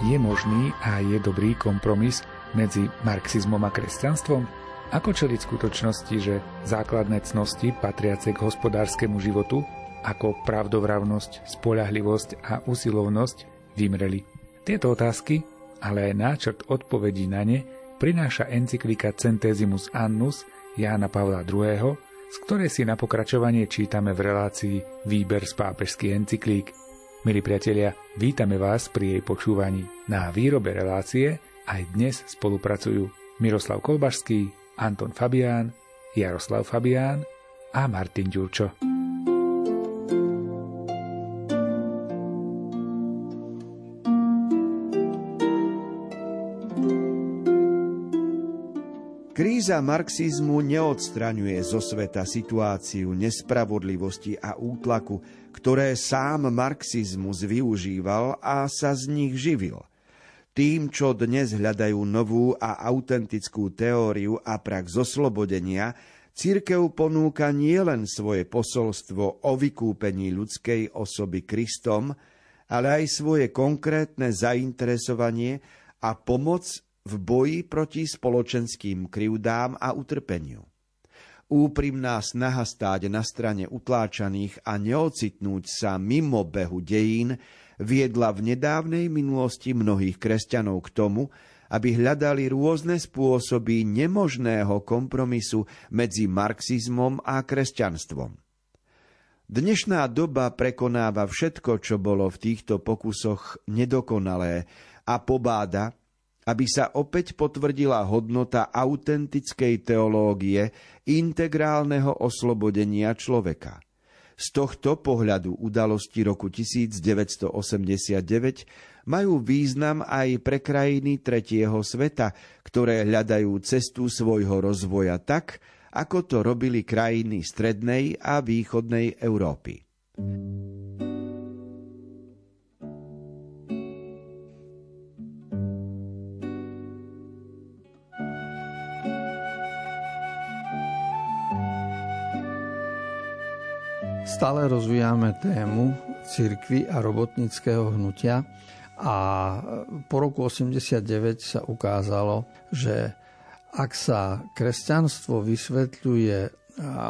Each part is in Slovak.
Je možný a je dobrý kompromis medzi marxizmom a kresťanstvom? Ako čeliť skutočnosti, že základné cnosti patriace k hospodárskemu životu, ako pravdovravnosť, spolahlivosť a usilovnosť, vymreli? Tieto otázky, ale aj náčrt odpovedí na ne, prináša encyklika Centesimus Annus Jána Pavla II., z ktorej si na pokračovanie čítame v relácii Výber z pápežských encyklík. Milí priatelia, vítame vás pri jej počúvaní. Na výrobe relácie aj dnes spolupracujú Miroslav Kolbašský, Anton Fabián, Jaroslav Fabián a Martin Ďurčo. Kríza marxizmu neodstraňuje zo sveta situáciu nespravodlivosti a útlaku, ktoré sám marxizmus využíval a sa z nich živil. Tým, čo dnes hľadajú novú a autentickú teóriu a prax zoslobodenia, Církev ponúka nielen svoje posolstvo o vykúpení ľudskej osoby Kristom, ale aj svoje konkrétne zainteresovanie a pomoc v boji proti spoločenským krivdám a utrpeniu. Úprimná snaha stáť na strane utláčaných a neocitnúť sa mimo behu dejín viedla v nedávnej minulosti mnohých kresťanov k tomu, aby hľadali rôzne spôsoby nemožného kompromisu medzi marxizmom a kresťanstvom. Dnešná doba prekonáva všetko, čo bolo v týchto pokusoch nedokonalé a pobáda, aby sa opäť potvrdila hodnota autentickej teológie integrálneho oslobodenia človeka – z tohto pohľadu udalosti roku 1989 majú význam aj pre krajiny tretieho sveta, ktoré hľadajú cestu svojho rozvoja tak, ako to robili krajiny strednej a východnej Európy. Stále rozvíjame tému cirkvy a robotnického hnutia a po roku 89 sa ukázalo, že ak sa kresťanstvo vysvetľuje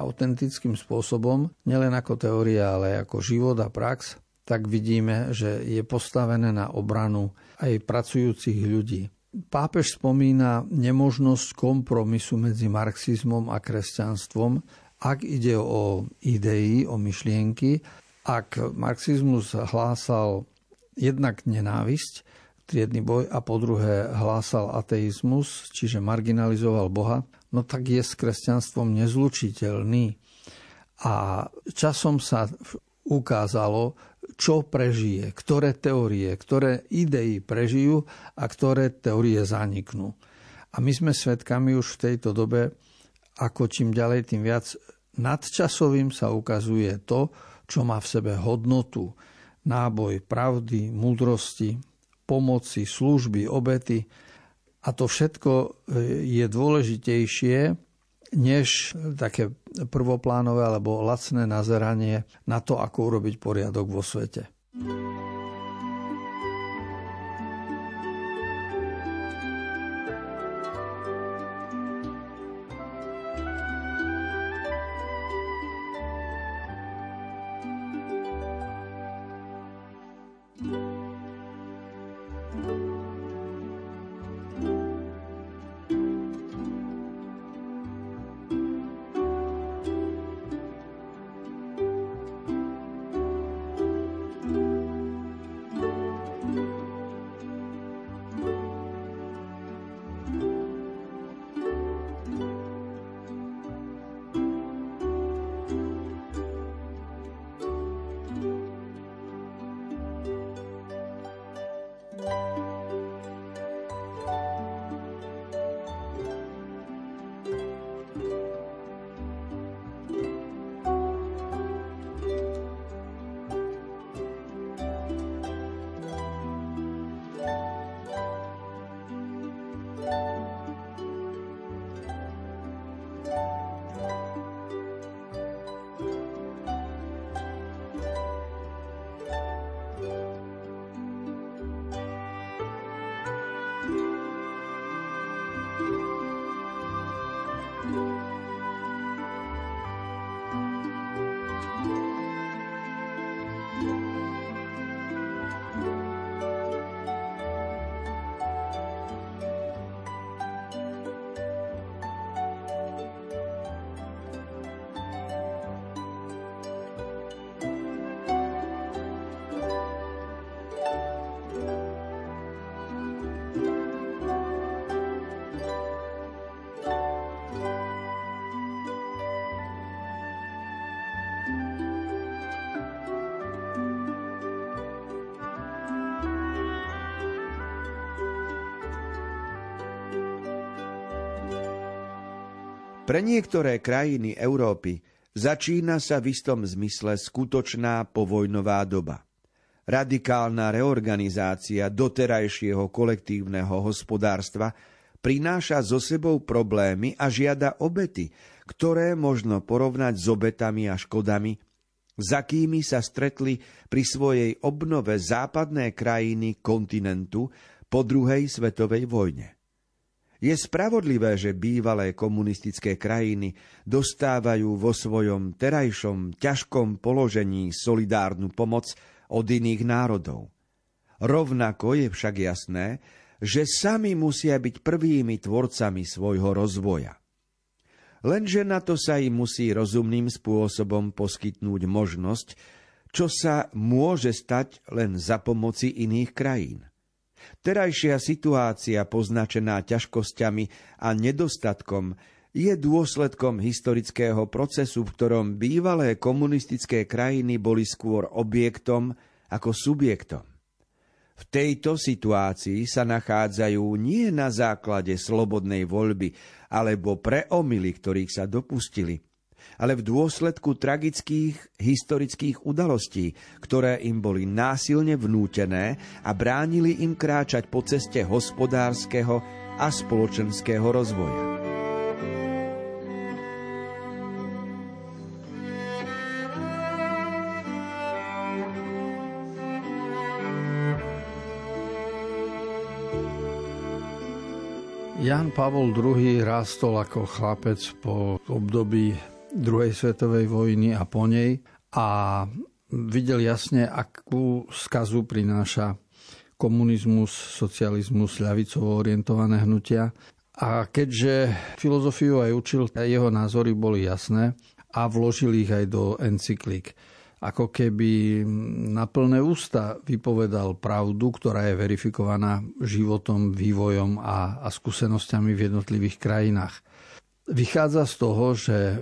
autentickým spôsobom, nielen ako teória, ale ako život a prax, tak vidíme, že je postavené na obranu aj pracujúcich ľudí. Pápež spomína nemožnosť kompromisu medzi marxizmom a kresťanstvom ak ide o idei, o myšlienky, ak marxizmus hlásal jednak nenávisť, triedny boj a po druhé hlásal ateizmus, čiže marginalizoval Boha, no tak je s kresťanstvom nezlučiteľný. A časom sa ukázalo, čo prežije, ktoré teórie, ktoré idei prežijú a ktoré teórie zaniknú. A my sme svedkami už v tejto dobe ako čím ďalej, tým viac nadčasovým sa ukazuje to, čo má v sebe hodnotu, náboj pravdy, múdrosti, pomoci, služby, obety. A to všetko e, je dôležitejšie než také prvoplánové alebo lacné nazeranie na to, ako urobiť poriadok vo svete. Pre niektoré krajiny Európy začína sa v istom zmysle skutočná povojnová doba. Radikálna reorganizácia doterajšieho kolektívneho hospodárstva prináša so sebou problémy a žiada obety, ktoré možno porovnať s obetami a škodami, za kými sa stretli pri svojej obnove západné krajiny kontinentu po druhej svetovej vojne. Je spravodlivé, že bývalé komunistické krajiny dostávajú vo svojom terajšom ťažkom položení solidárnu pomoc od iných národov. Rovnako je však jasné, že sami musia byť prvými tvorcami svojho rozvoja. Lenže na to sa im musí rozumným spôsobom poskytnúť možnosť, čo sa môže stať len za pomoci iných krajín. Terajšia situácia poznačená ťažkosťami a nedostatkom je dôsledkom historického procesu, v ktorom bývalé komunistické krajiny boli skôr objektom ako subjektom. V tejto situácii sa nachádzajú nie na základe slobodnej voľby alebo pre omily, ktorých sa dopustili – ale v dôsledku tragických historických udalostí, ktoré im boli násilne vnútené a bránili im kráčať po ceste hospodárskeho a spoločenského rozvoja. Jan Pavol II rástol ako chlapec po období druhej svetovej vojny a po nej a videl jasne, akú skazu prináša komunizmus, socializmus, ľavicovo orientované hnutia. A keďže filozofiu aj učil, jeho názory boli jasné a vložil ich aj do encyklík. Ako keby na plné ústa vypovedal pravdu, ktorá je verifikovaná životom, vývojom a, a skúsenosťami v jednotlivých krajinách. Vychádza z toho, že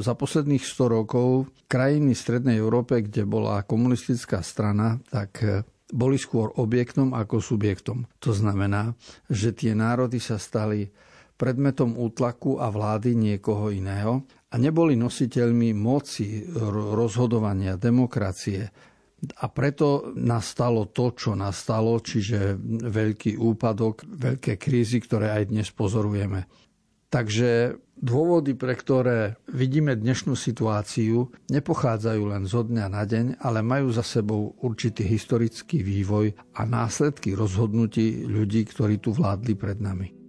za posledných 100 rokov krajiny Strednej Európe, kde bola komunistická strana, tak e, boli skôr objektom ako subjektom. To znamená, že tie národy sa stali predmetom útlaku a vlády niekoho iného a neboli nositeľmi moci, rozhodovania, demokracie. A preto nastalo to, čo nastalo, čiže veľký úpadok, veľké krízy, ktoré aj dnes pozorujeme. Takže dôvody, pre ktoré vidíme dnešnú situáciu, nepochádzajú len zo dňa na deň, ale majú za sebou určitý historický vývoj a následky rozhodnutí ľudí, ktorí tu vládli pred nami.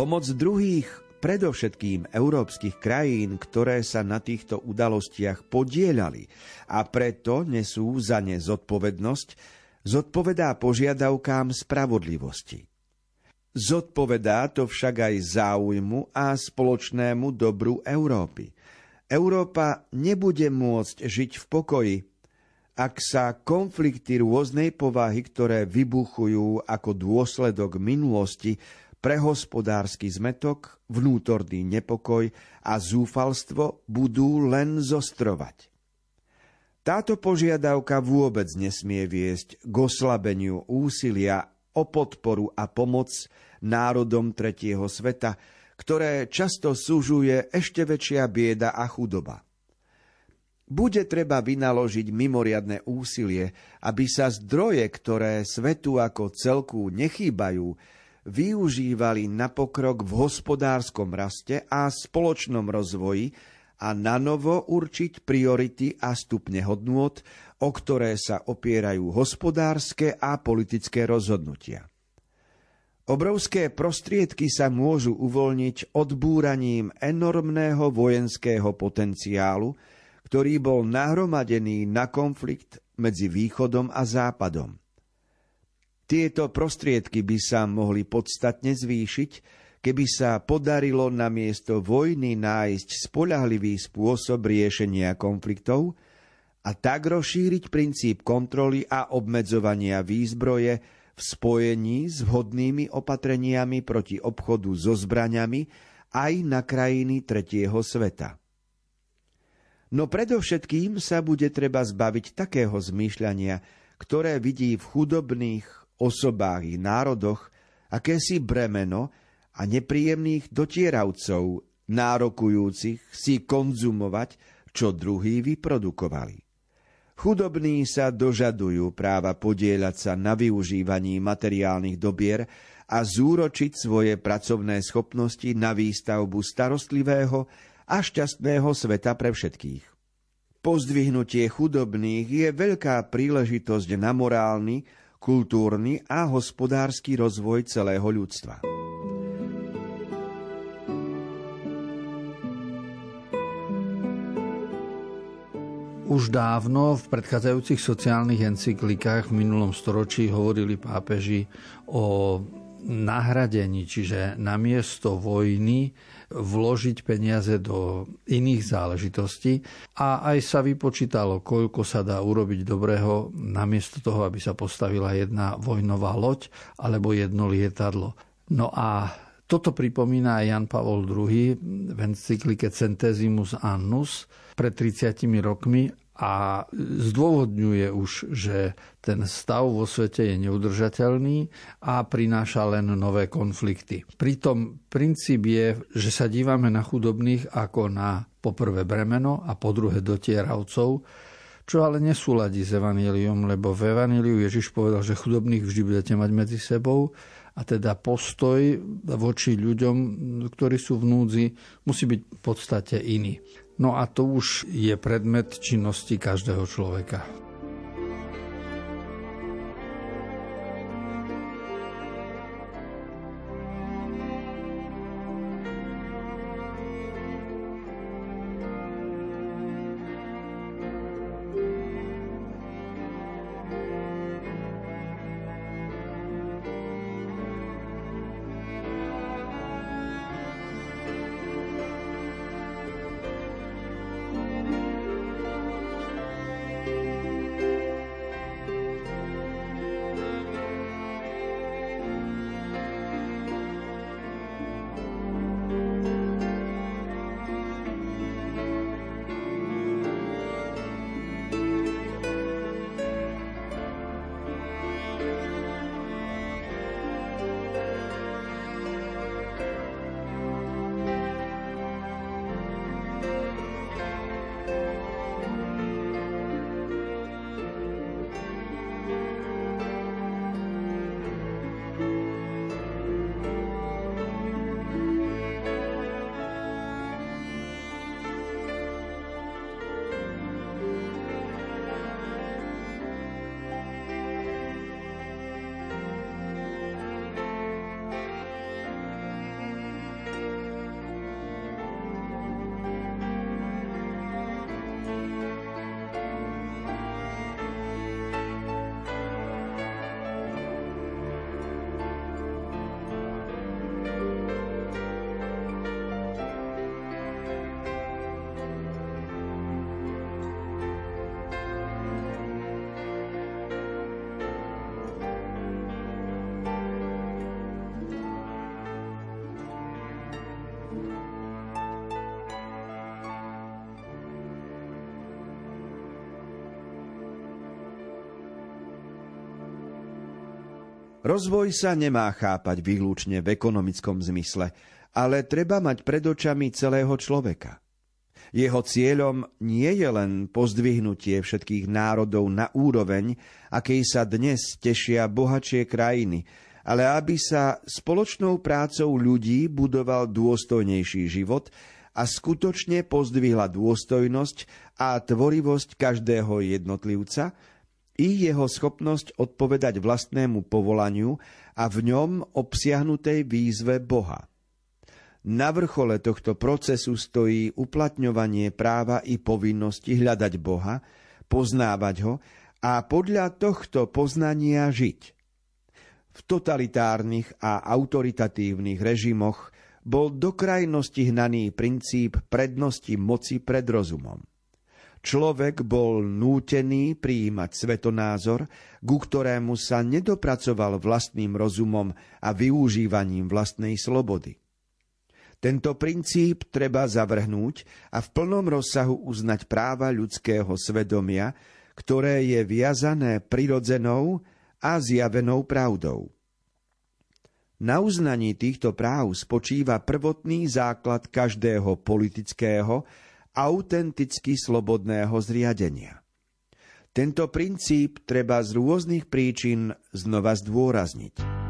Pomoc druhých, predovšetkým európskych krajín, ktoré sa na týchto udalostiach podielali a preto nesú za ne zodpovednosť, zodpovedá požiadavkám spravodlivosti. Zodpovedá to však aj záujmu a spoločnému dobru Európy. Európa nebude môcť žiť v pokoji, ak sa konflikty rôznej povahy, ktoré vybuchujú ako dôsledok minulosti, pre hospodársky zmetok, vnútorný nepokoj a zúfalstvo budú len zostrovať. Táto požiadavka vôbec nesmie viesť k oslabeniu úsilia o podporu a pomoc národom tretieho sveta, ktoré často súžuje ešte väčšia bieda a chudoba bude treba vynaložiť mimoriadne úsilie, aby sa zdroje, ktoré svetu ako celku nechýbajú, využívali na pokrok v hospodárskom raste a spoločnom rozvoji a na novo určiť priority a stupne hodnôt, o ktoré sa opierajú hospodárske a politické rozhodnutia. Obrovské prostriedky sa môžu uvoľniť odbúraním enormného vojenského potenciálu, ktorý bol nahromadený na konflikt medzi východom a západom. Tieto prostriedky by sa mohli podstatne zvýšiť, keby sa podarilo na miesto vojny nájsť spolahlivý spôsob riešenia konfliktov a tak rozšíriť princíp kontroly a obmedzovania výzbroje v spojení s vhodnými opatreniami proti obchodu so zbraňami aj na krajiny tretieho sveta. No predovšetkým sa bude treba zbaviť takého zmýšľania, ktoré vidí v chudobných osobách i národoch akési bremeno a nepríjemných dotieravcov, nárokujúcich si konzumovať, čo druhí vyprodukovali. Chudobní sa dožadujú práva podieľať sa na využívaní materiálnych dobier a zúročiť svoje pracovné schopnosti na výstavbu starostlivého a šťastného sveta pre všetkých. Pozdvihnutie chudobných je veľká príležitosť na morálny, kultúrny a hospodársky rozvoj celého ľudstva. Už dávno v predchádzajúcich sociálnych encyklikách v minulom storočí hovorili pápeži o nahradení, čiže namiesto vojny vložiť peniaze do iných záležitostí a aj sa vypočítalo, koľko sa dá urobiť dobrého namiesto toho, aby sa postavila jedna vojnová loď alebo jedno lietadlo. No a toto pripomína aj Jan Pavol II v encyklike Centesimus Annus pred 30 rokmi a zdôvodňuje už, že ten stav vo svete je neudržateľný a prináša len nové konflikty. Pritom princíp je, že sa dívame na chudobných ako na poprvé bremeno a po druhé dotieravcov, čo ale nesúladí s Evangelium, lebo v Evangeliu Ježiš povedal, že chudobných vždy budete mať medzi sebou a teda postoj voči ľuďom, ktorí sú v núdzi, musí byť v podstate iný. No a to už je predmet činnosti každého človeka. Rozvoj sa nemá chápať výlučne v ekonomickom zmysle, ale treba mať pred očami celého človeka. Jeho cieľom nie je len pozdvihnutie všetkých národov na úroveň, akej sa dnes tešia bohatšie krajiny, ale aby sa spoločnou prácou ľudí budoval dôstojnejší život a skutočne pozdvihla dôstojnosť a tvorivosť každého jednotlivca, i jeho schopnosť odpovedať vlastnému povolaniu a v ňom obsiahnutej výzve Boha. Na vrchole tohto procesu stojí uplatňovanie práva i povinnosti hľadať Boha, poznávať ho a podľa tohto poznania žiť. V totalitárnych a autoritatívnych režimoch bol do krajnosti hnaný princíp prednosti moci pred rozumom. Človek bol nútený prijímať svetonázor, ku ktorému sa nedopracoval vlastným rozumom a využívaním vlastnej slobody. Tento princíp treba zavrhnúť a v plnom rozsahu uznať práva ľudského svedomia, ktoré je viazané prirodzenou a zjavenou pravdou. Na uznaní týchto práv spočíva prvotný základ každého politického autenticky slobodného zriadenia. Tento princíp treba z rôznych príčin znova zdôrazniť.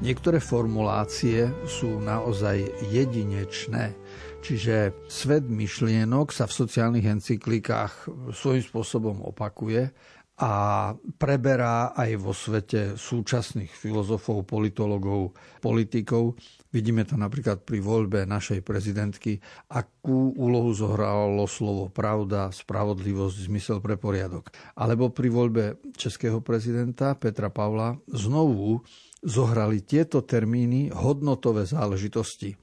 Niektoré formulácie sú naozaj jedinečné, čiže svet myšlienok sa v sociálnych encyklikách svojím spôsobom opakuje a preberá aj vo svete súčasných filozofov, politologov, politikov. Vidíme to napríklad pri voľbe našej prezidentky, akú úlohu zohralo slovo pravda, spravodlivosť, zmysel pre poriadok. Alebo pri voľbe českého prezidenta Petra Pavla znovu zohrali tieto termíny hodnotové záležitosti.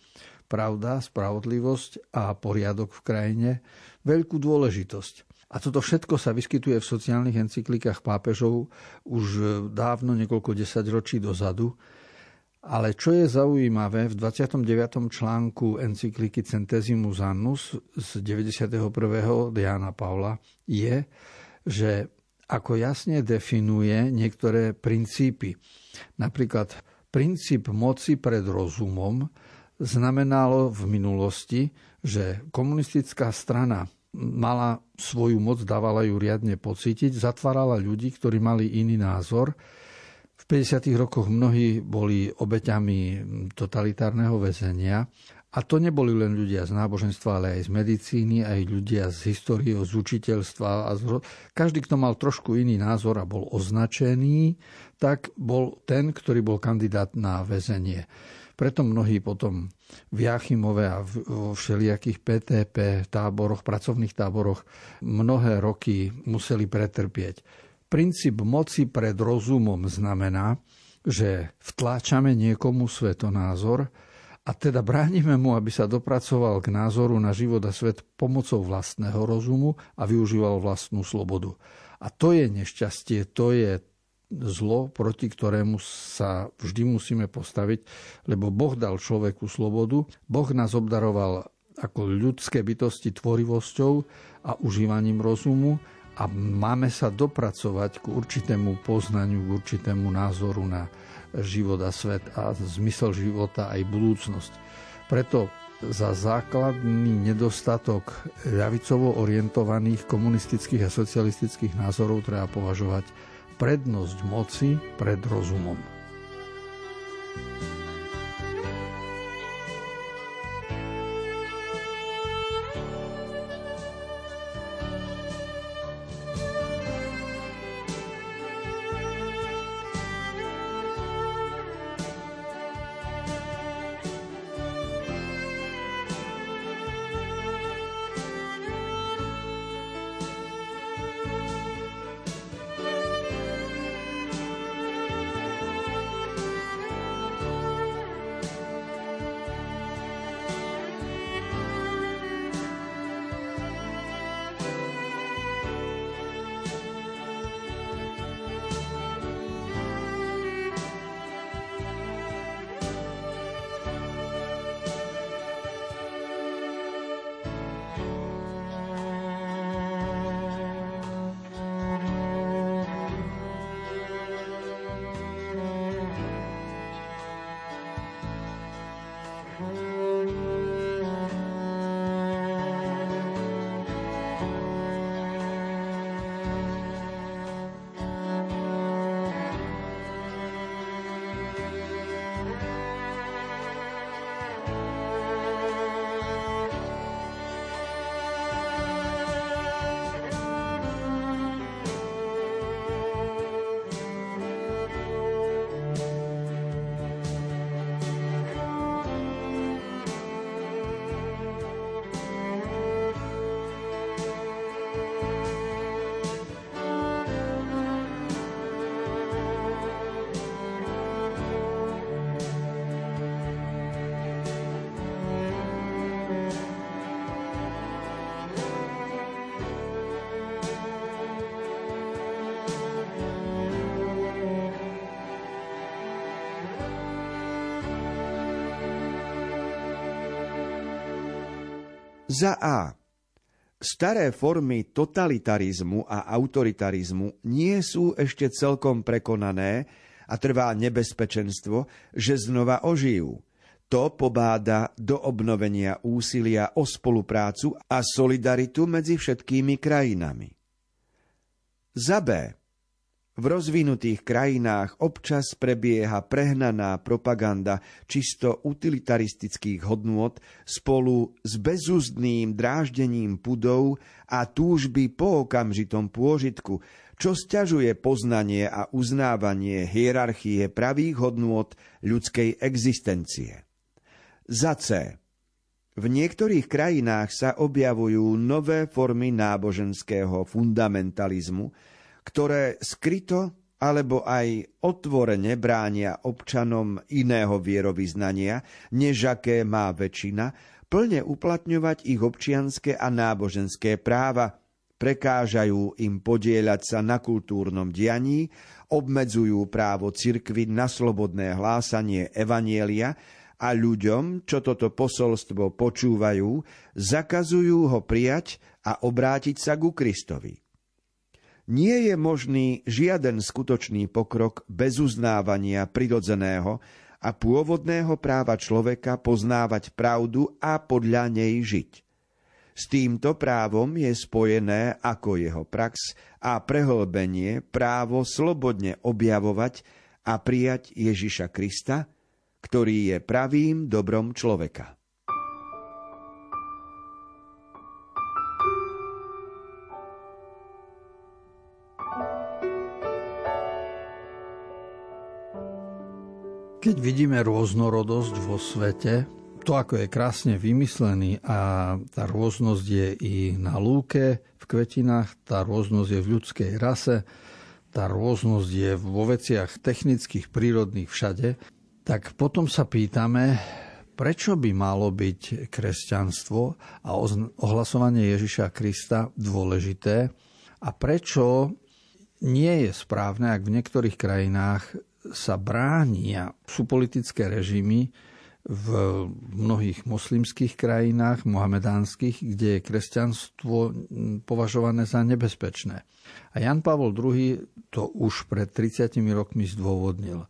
Pravda, spravodlivosť a poriadok v krajine veľkú dôležitosť. A toto všetko sa vyskytuje v sociálnych encyklikách pápežov už dávno, niekoľko desaťročí dozadu. Ale čo je zaujímavé, v 29. článku encykliky Centesimus Annus z 91. Diana Paula je, že ako jasne definuje niektoré princípy. Napríklad princíp moci pred rozumom znamenalo v minulosti, že komunistická strana mala svoju moc, dávala ju riadne pocítiť, zatvárala ľudí, ktorí mali iný názor. V 50. rokoch mnohí boli obeťami totalitárneho väzenia a to neboli len ľudia z náboženstva, ale aj z medicíny, aj ľudia z histórie, z učiteľstva. A z... Každý, kto mal trošku iný názor a bol označený, tak bol ten, ktorý bol kandidát na väzenie. Preto mnohí potom v Jachimove a vo všelijakých PTP táboroch, pracovných táboroch mnohé roky museli pretrpieť. Princíp moci pred rozumom znamená, že vtláčame niekomu svetonázor a teda bránime mu, aby sa dopracoval k názoru na život a svet pomocou vlastného rozumu a využíval vlastnú slobodu. A to je nešťastie, to je zlo, proti ktorému sa vždy musíme postaviť, lebo Boh dal človeku slobodu, Boh nás obdaroval ako ľudské bytosti tvorivosťou a užívaním rozumu a máme sa dopracovať k určitému poznaniu, k určitému názoru na život a svet a zmysel života aj budúcnosť. Preto za základný nedostatok ľavicovo orientovaných komunistických a socialistických názorov treba považovať prednosť moci pred rozumom. Za A. Staré formy totalitarizmu a autoritarizmu nie sú ešte celkom prekonané a trvá nebezpečenstvo, že znova ožijú. To pobáda do obnovenia úsilia o spoluprácu a solidaritu medzi všetkými krajinami. Za B. V rozvinutých krajinách občas prebieha prehnaná propaganda čisto utilitaristických hodnôt spolu s bezúzdným dráždením pudov a túžby po okamžitom pôžitku, čo sťažuje poznanie a uznávanie hierarchie pravých hodnôt ľudskej existencie. Za C. V niektorých krajinách sa objavujú nové formy náboženského fundamentalizmu, ktoré skryto alebo aj otvorene bránia občanom iného vierovýznania, než aké má väčšina, plne uplatňovať ich občianské a náboženské práva, prekážajú im podieľať sa na kultúrnom dianí, obmedzujú právo cirkvy na slobodné hlásanie evanielia a ľuďom, čo toto posolstvo počúvajú, zakazujú ho prijať a obrátiť sa ku Kristovi. Nie je možný žiaden skutočný pokrok bez uznávania prirodzeného a pôvodného práva človeka poznávať pravdu a podľa nej žiť. S týmto právom je spojené ako jeho prax a prehlbenie právo slobodne objavovať a prijať Ježiša Krista, ktorý je pravým dobrom človeka. Keď vidíme rôznorodosť vo svete, to, ako je krásne vymyslený a tá rôznosť je i na lúke, v kvetinách, tá rôznosť je v ľudskej rase, tá rôznosť je vo veciach technických, prírodných všade, tak potom sa pýtame, prečo by malo byť kresťanstvo a ohlasovanie Ježiša Krista dôležité a prečo nie je správne, ak v niektorých krajinách sa bránia. Sú politické režimy v mnohých moslimských krajinách, mohamedánskych, kde je kresťanstvo považované za nebezpečné. A Jan Pavol II to už pred 30 rokmi zdôvodnil,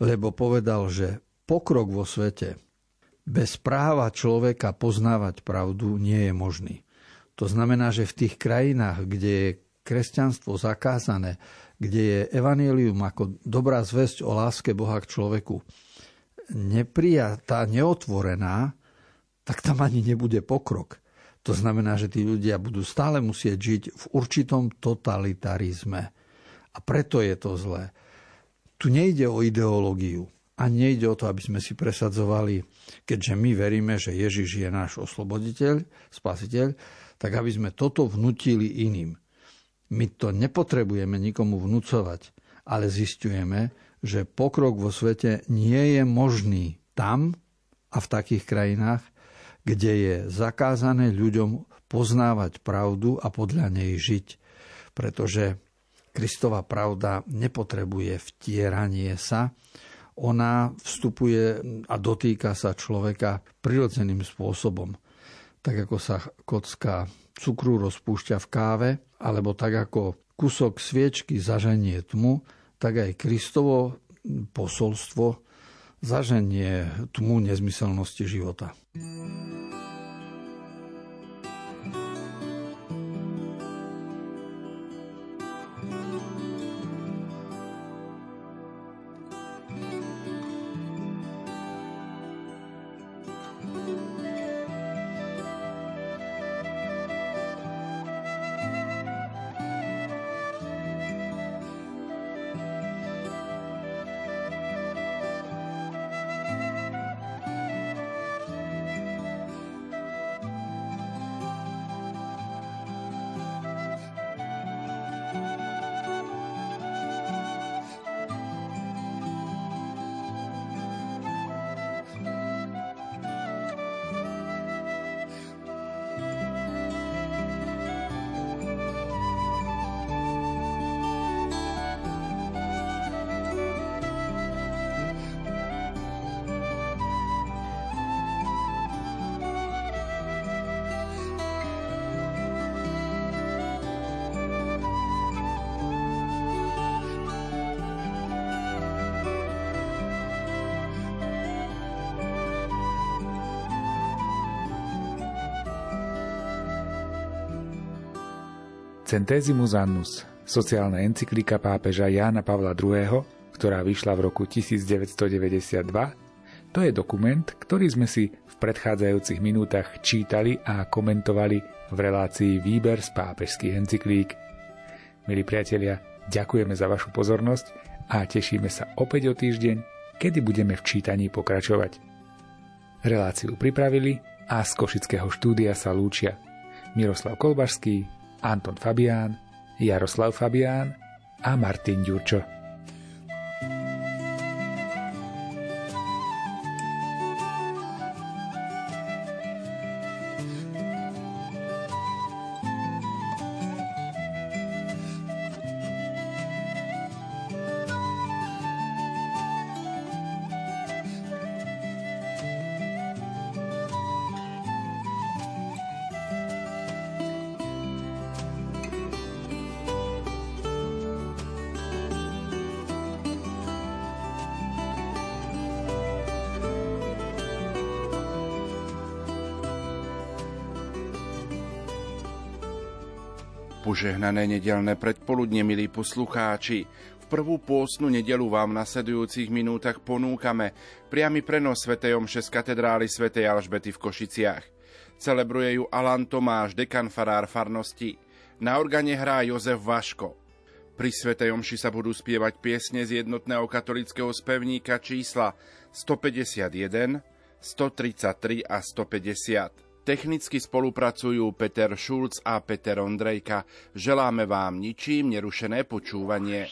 lebo povedal, že pokrok vo svete bez práva človeka poznávať pravdu nie je možný. To znamená, že v tých krajinách, kde je kresťanstvo zakázané, kde je evanílium ako dobrá zväzť o láske Boha k človeku neprijatá, neotvorená, tak tam ani nebude pokrok. To znamená, že tí ľudia budú stále musieť žiť v určitom totalitarizme. A preto je to zlé. Tu nejde o ideológiu a nejde o to, aby sme si presadzovali, keďže my veríme, že Ježiš je náš osloboditeľ, spasiteľ, tak aby sme toto vnutili iným. My to nepotrebujeme nikomu vnúcovať, ale zistujeme, že pokrok vo svete nie je možný tam a v takých krajinách, kde je zakázané ľuďom poznávať pravdu a podľa nej žiť. Pretože Kristova pravda nepotrebuje vtieranie sa, ona vstupuje a dotýka sa človeka prirodzeným spôsobom. Tak ako sa kocka cukru rozpúšťa v káve, alebo tak ako kusok sviečky zaženie tmu, tak aj Kristovo posolstvo zaženie tmu nezmyselnosti života. Centesimus Annus, sociálna encyklika pápeža Jána Pavla II., ktorá vyšla v roku 1992, to je dokument, ktorý sme si v predchádzajúcich minútach čítali a komentovali v relácii Výber z pápežských encyklík. Milí priatelia, ďakujeme za vašu pozornosť a tešíme sa opäť o týždeň, kedy budeme v čítaní pokračovať. Reláciu pripravili a z Košického štúdia sa lúčia Miroslav Kolbašský, Anton Fabián, Jaroslav Fabián a Martin Ďurčo. Požehnané nedelné predpoludne, milí poslucháči. V prvú pôstnu nedelu vám v nasledujúcich minútach ponúkame priamy prenos Sv. Omše z katedrály Sv. Alžbety v Košiciach. Celebruje ju Alan Tomáš, dekan farár farnosti. Na organe hrá Jozef Vaško. Pri Sv. Omši sa budú spievať piesne z jednotného katolického spevníka čísla 151, 133 a 150. Technicky spolupracujú Peter Šulc a Peter Ondrejka. Želáme vám ničím nerušené počúvanie.